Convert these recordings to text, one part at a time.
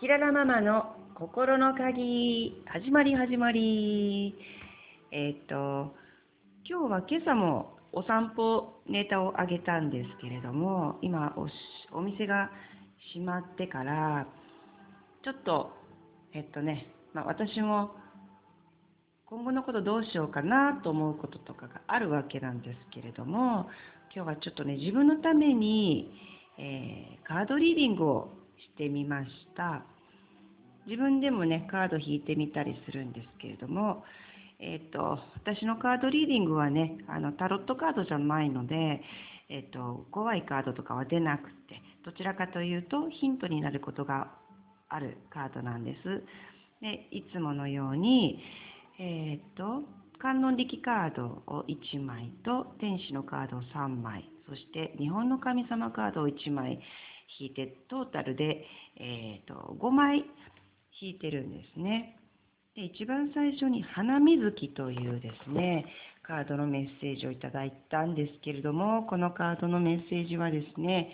キララママの心の鍵。始まり始まり。えっ、と今日は今朝もお散歩ネタをあげたんですけれども今おお店が閉まってからちょっとえっとね、まあ、私も今後のことどうしようかなと思うこととかがあるわけなんですけれども今日はちょっとね自分のために、えー、カードリーディングをしてみました。自分でもねカード引いてみたりするんですけれどもえ、ー、と私のカードリーディングはねあのタロットカードじゃないのでえ、ー、と怖いカードとかは出なくてどちらかというとヒントになることがあるカードなんです。でいつものようにえっ、と観音力カードを1枚と天使のカードを3枚そして日本の神様カードを1枚引いてトータルで、えーと、5枚引いてるんですね。で一番最初に花水木というですねカードのメッセージをいただいたんですけれどもこのカードのメッセージはですね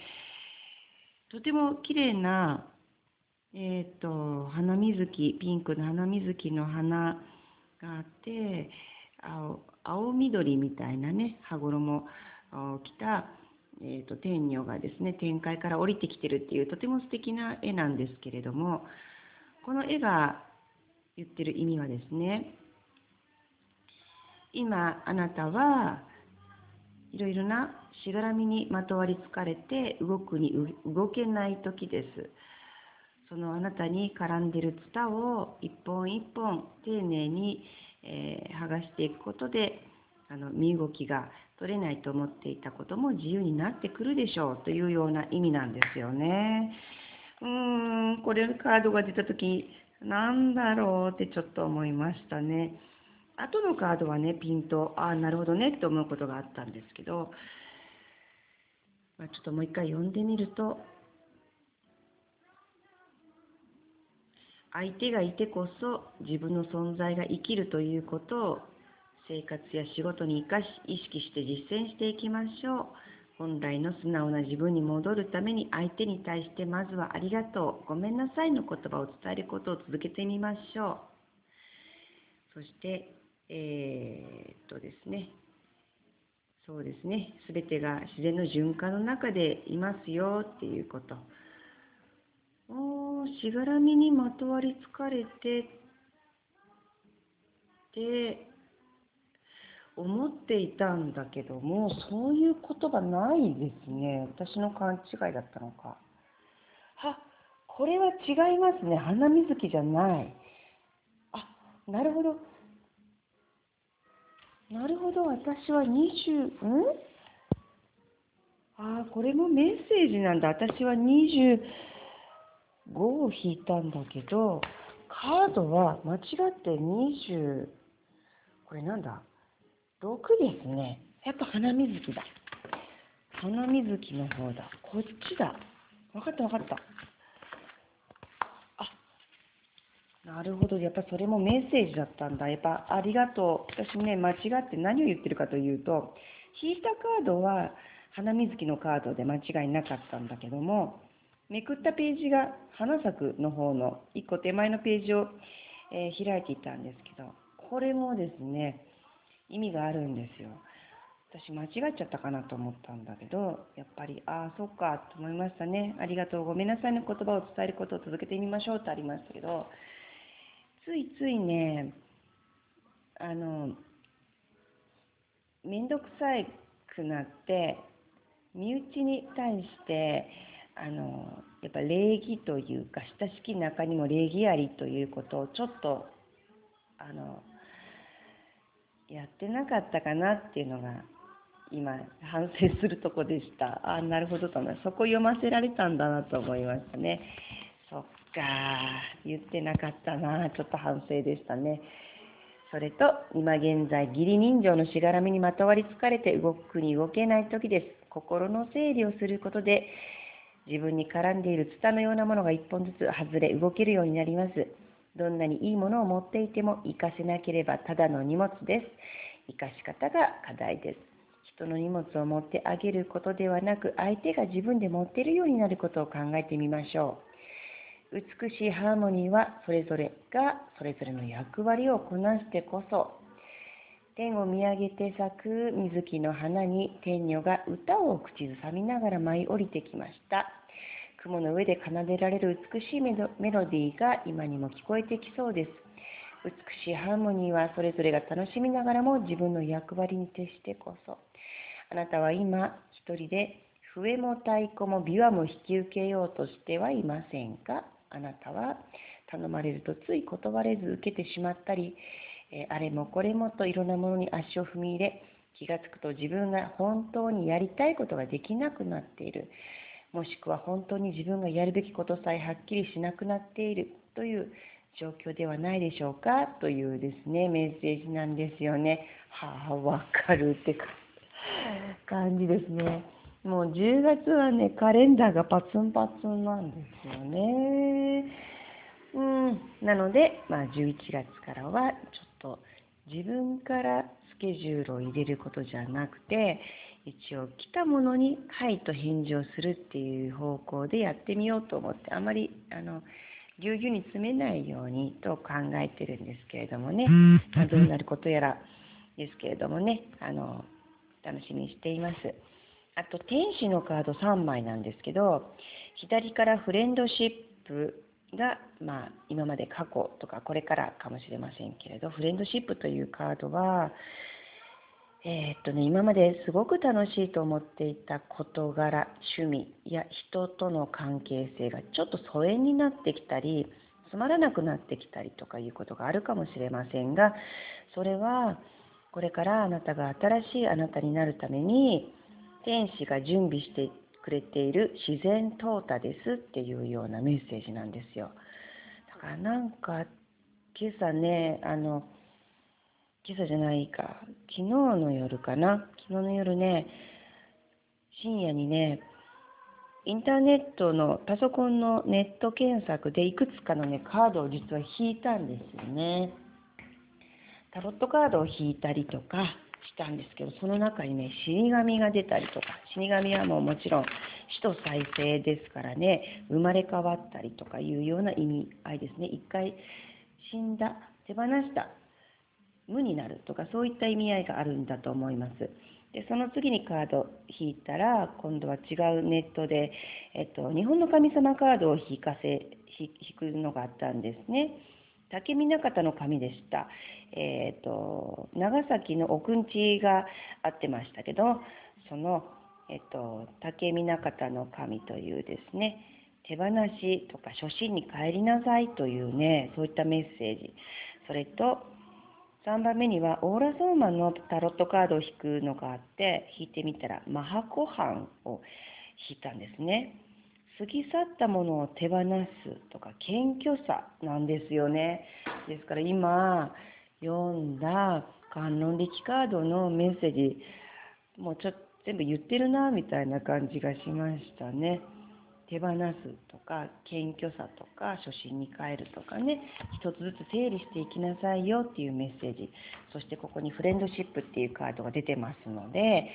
とても綺麗なえっ、ー、と花水木ピンクの花水木の花があって青青緑みたいなね羽衣を着たえーと、天女がですね天界から降りてきてるっていうとても素敵な絵なんですけれどもこの絵が言ってる意味はですね今あなたはいろいろなしがらみにまとわりつかれて動くに動けない時です。そのあなたに絡んでるツタを一本一本丁寧に、え、剥がしていくことであの身動きが取れないと思っていたことも自由になってくるでしょうというような意味なんですよね。うーん、これカードが出た時なんだろうってちょっと思いましたね。後のカードはね、ピンと、ああ、なるほどねって思うことがあったんですけど、ま、ちょっともう一回読んでみると、相手がいてこそ自分の存在が生きるということを生活や仕事に生かし意識して実践していきましょう。本来の素直な自分に戻るために相手に対してまずはありがとうごめんなさいの言葉を伝えることを続けてみましょう。そしてえー、っとですね。そうですね。全てが自然の循環の中でいますよっていうこと。おしがらみにまとわりつかれてで思っていたんだけどもそういう言葉ないですね。私の勘違いだったのか。あこれは違いますね。花水木じゃない。あなるほど。なるほど。私は20ん？あこれもメッセージなんだ。私は25を引いたんだけどカードは間違って20これなんだ？6ですね。やっぱ花水木だ。花水木の方だ。こっちだ。分かった分かった。あ、なるほど。やっぱそれもメッセージだったんだ。やっぱありがとう。私ね、間違って何を言ってるかというと、引いたカードは花水木のカードで間違いなかったんだけども、めくったページが花咲くの方の1個手前のページを、えー、開いていたんですけど、これもですね、意味があるんですよ。私間違っちゃったかなと思ったんだけど、やっぱり、ああ、そっかと思いましたね。ありがとう、ごめんなさいの言葉を伝えることを続けてみましょうってありましたけど、ついついね、あの、めんどくさいくなって、身内に対して、あの、やっぱ礼儀というか、親しき中にも礼儀ありということをちょっと、あの、やってなかったかなっていうのが今反省するとこでした。あなるほどと思いそこ読ませられたんだなと思いましたね。そっか。言ってなかったな。ちょっと反省でしたね。それと今現在義理人情のしがらみにまとわりつかれて動くに動けない時です。心の整理をすることで自分に絡んでいるツタのようなものが一本ずつ外れ動けるようになります。どんなにいいものを持っていても活かせなければただの荷物です。生かし方が課題です。人の荷物を持ってあげることではなく、相手が自分で持っているようになることを考えてみましょう美しいハーモニーはそれぞれがそれぞれの役割をこなしてこそ天を見上げて咲く水木の花に天女が歌を口ずさみながら舞い降りてきました雲の上で奏でられる美しいメロディーが今にも聞こえてきそうです。美しいハーモニーはそれぞれが楽しみながらも自分の役割に徹してこそ。あなたは今一人で笛も太鼓も琵琶も引き受けようとしてはいませんか？あなたは頼まれるとつい断れず受けてしまったり、えあれもこれもといろんなものに足を踏み入れ気がつくと自分が本当にやりたいことができなくなっている。もしくは本当に自分がやるべきことさえはっきりしなくなっているという状況ではないでしょうかというですねメッセージなんですよね。はあわかるって感じですね。もう10月はね、カレンダーがパツンパツンなんですよね。うん、なので、まあ、11月からはちょっと自分からスケジュールを入れることじゃなくて、一応来たものに「はい」と返事をするっていう方向でやってみようと思ってあまりあのぎゅうぎゅうに詰めないようにと考えてるんですけれどもね、まあ、どうなることやらですけれどもね。あの楽しみにしています。あと、天使のカード3枚なんですけど、左からフレンドシップが、まあ、今まで過去とかこれからかもしれませんけれど、フレンドシップというカードは、えー、っとね、今まですごく楽しいと思っていた事柄、趣味や人との関係性がちょっと疎遠になってきたり、つまらなくなってきたりとかいうことがあるかもしれませんが、それはこれからあなたが新しいあなたになるために、天使が準備してくれている自然淘汰ですっていうようなメッセージなんですよ。だからなんか今朝ね、あの、今朝じゃないか、昨日の夜かな、昨日の夜ね、深夜にね、インターネットのパソコンのネット検索でいくつかのね、カードを実は引いたんですよね。タロットカードを引いたりとか、したんですけど、その中にね、死神が出たりとか、死神はもうもちろん死と再生ですからね、生まれ変わったりとかいうような意味合いですね。一回死んだ、手放した、無になるとか、そういった意味合いがあるんだと思います。でその次にカード引いたら今度は違うネットで、えっと、日本の神様カードを引かせ引くのがあったんですね。竹見方の神でした。えっ、ー、と、長崎の奥んちがあってましたけど、その、えっ、ー、と、竹見方の神というですね、手放しとか初心に帰りなさいというね、そういったメッセージ。それと、3番目にはオーラソーマンのタロットカードを引くのがあって、引いてみたら、マハコハンを引いたんですね。過ぎ去ったものを手放すとか謙虚さなんですよね。ですから今読んだ観音力カードのメッセージもうちょっと全部言ってるなみたいな感じがしましたね。手放すとか謙虚さとか初心に帰るとかね一つずつ整理していきなさいよっていうメッセージそしてここにフレンドシップっていうカードが出てますので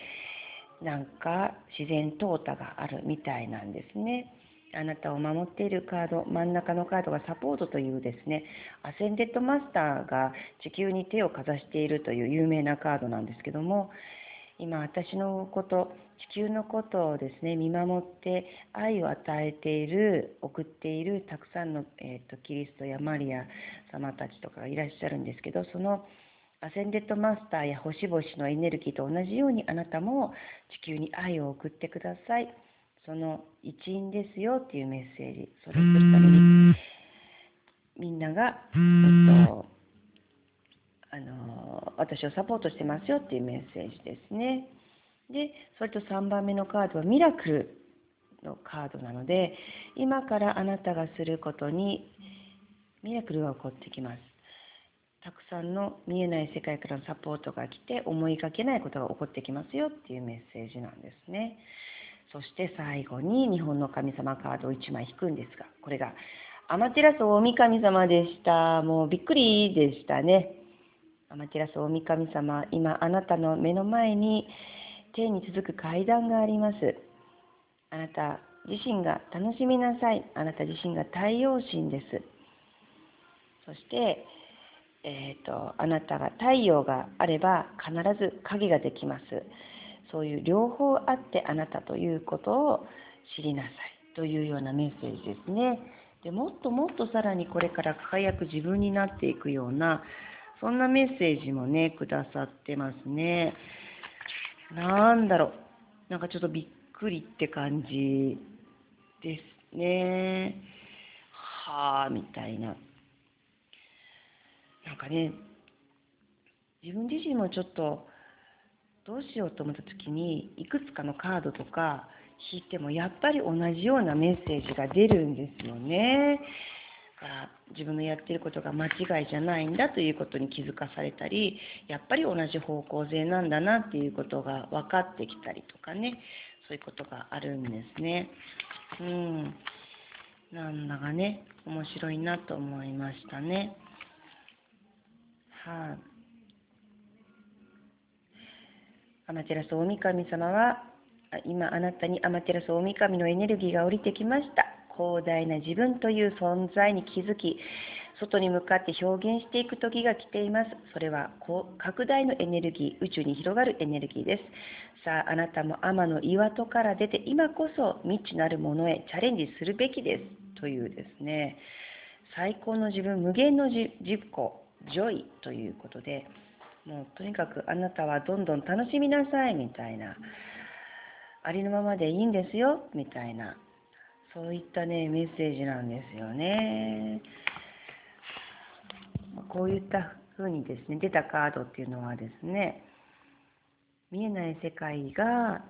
なんか自然淘汰があるみたいなんですね。あなたを守っているカード、真ん中のカードがサポートというですね、アセンデッドマスターが地球に手をかざしているという有名なカードなんですけども、今私のこと、地球のことをですね、見守って愛を与えている、送っているたくさんの、えーと、キリストやマリア様たちとかがいらっしゃるんですけど、そのアセンデッドマスターや星々のエネルギーと同じようにあなたも地球に愛を送ってください。その一員ですよっていうメッセージ、それをするために、みんなが、えっと、あの私をサポートしてますよっていうメッセージですね。で、それと3番目のカードはミラクルのカードなので、今からあなたがすることにミラクルが起こってきます。たくさんの見えない世界からのサポートが来て思いがけないことが起こってきますよっていうメッセージなんですね。そして最後に日本の神様カードを1枚引くんですが、これがアマテラス大神様でした。もうびっくりでしたね。アマテラス大神様、今あなたの目の前に天に続く階段があります。あなた、自身が楽しみなさい。あなた自身が太陽神です。そして、えーと、あなたが太陽があれば必ず影ができます。そういう両方あってあなたということを知りなさいというようなメッセージですね。でもっともっとさらにこれから輝く自分になっていくようなそんなメッセージもねくださってますね。なんだろうなんかちょっとびっくりって感じですね。はあみたいな。なんかね自分自身もちょっとどうしようと思った時にいくつかのカードとか引いてもやっぱり同じようなメッセージが出るんですよね。だから自分のやってることが間違いじゃないんだということに気づかされたりやっぱり同じ方向性なんだなっていうことが分かってきたりとかねそういうことがあるんですね。うん。なんだかね面白いなと思いましたね。はい、アマテラス大神様は今あなたにアマテラス大神のエネルギーが降りてきました広大な自分という存在に気づき外に向かって表現していく時が来ています。それは拡大のエネルギー宇宙に広がるエネルギーです。さああなたも天の岩戸から出て今こそ未知なるものへチャレンジするべきです。というですね。最高の自分無限の自己 joy ということで、もうとにかくあなたはどんどん楽しみなさいみたいな、ありのままでいいんですよみたいな、そういったね、メッセージなんですよね。こういった風にですね、出たカードっていうのはですね、見えない世界が、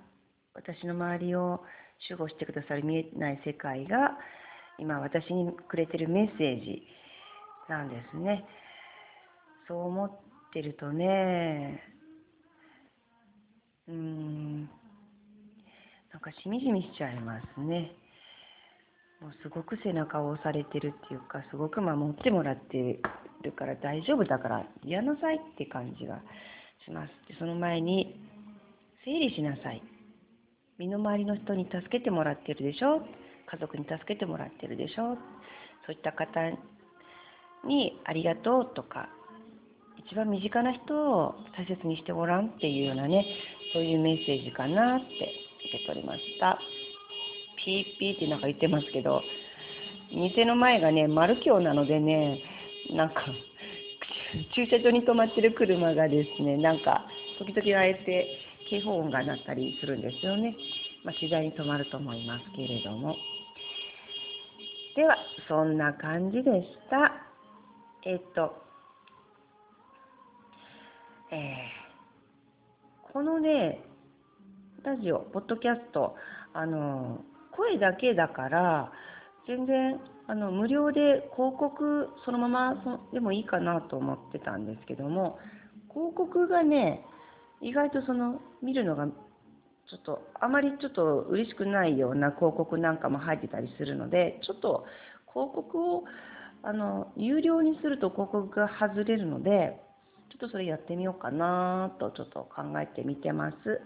私の周りを守護してくださる見えない世界が、今私にくれてるメッセージなんですね。そう思ってるとね、うーん、なんかしみじみしちゃいますね。もうすごく背中を押されてるっていうか、すごく守ってもらってるから大丈夫だからやなさいって感じがします。でその前に、整理しなさい。身の回りの人に助けてもらってるでしょ？家族に助けてもらってるでしょ？そういった方にありがとうとか一番身近な人を大切にしてごらんっていうようなね、そういうメッセージかなって受け取りました。ピーピーってなんか言ってますけど、店の前がね、丸京なのでね、なんか、駐車場に止まってる車がですね、なんか、時々あえて警報音が鳴ったりするんですよね。まあ、次第に止まると思いますけれども。では、そんな感じでした。えっと、えー、このね、ラジオ、ポッドキャスト、あの、声だけだから、全然、あの、無料で広告そのままでもいいかなと思ってたんですけども、広告がね、意外とその、見るのが、ちょっと、あまりちょっと嬉しくないような広告なんかも入ってたりするので、ちょっと広告を、あの、有料にすると広告が外れるので、ちょっとそれやってみようかなとちょっと考えてみてます。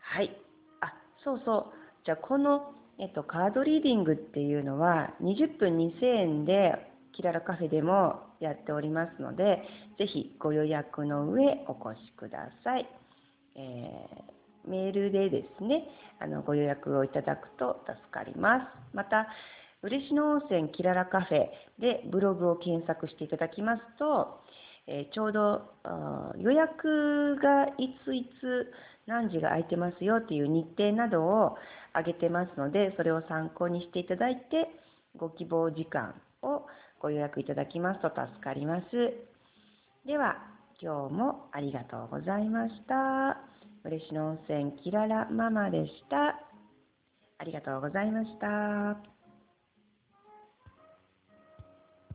はい。あ、そうそう。じゃあこの、えっと、カードリーディングっていうのは20分2000円でキララカフェでもやっておりますので、ぜひご予約の上お越しください。えー、メールでですね、あのご予約をいただくと助かります。また、嬉野温泉キララカフェでブログを検索していただきますと、えー、ちょうど予約がいついつ何時が空いてますよっていう日程などを上げてますので、それを参考にしていただいて、ご希望時間をご予約いただきますと助かります。では、今日もありがとうございました。嬉野温泉キララママでした。ありがとうございました。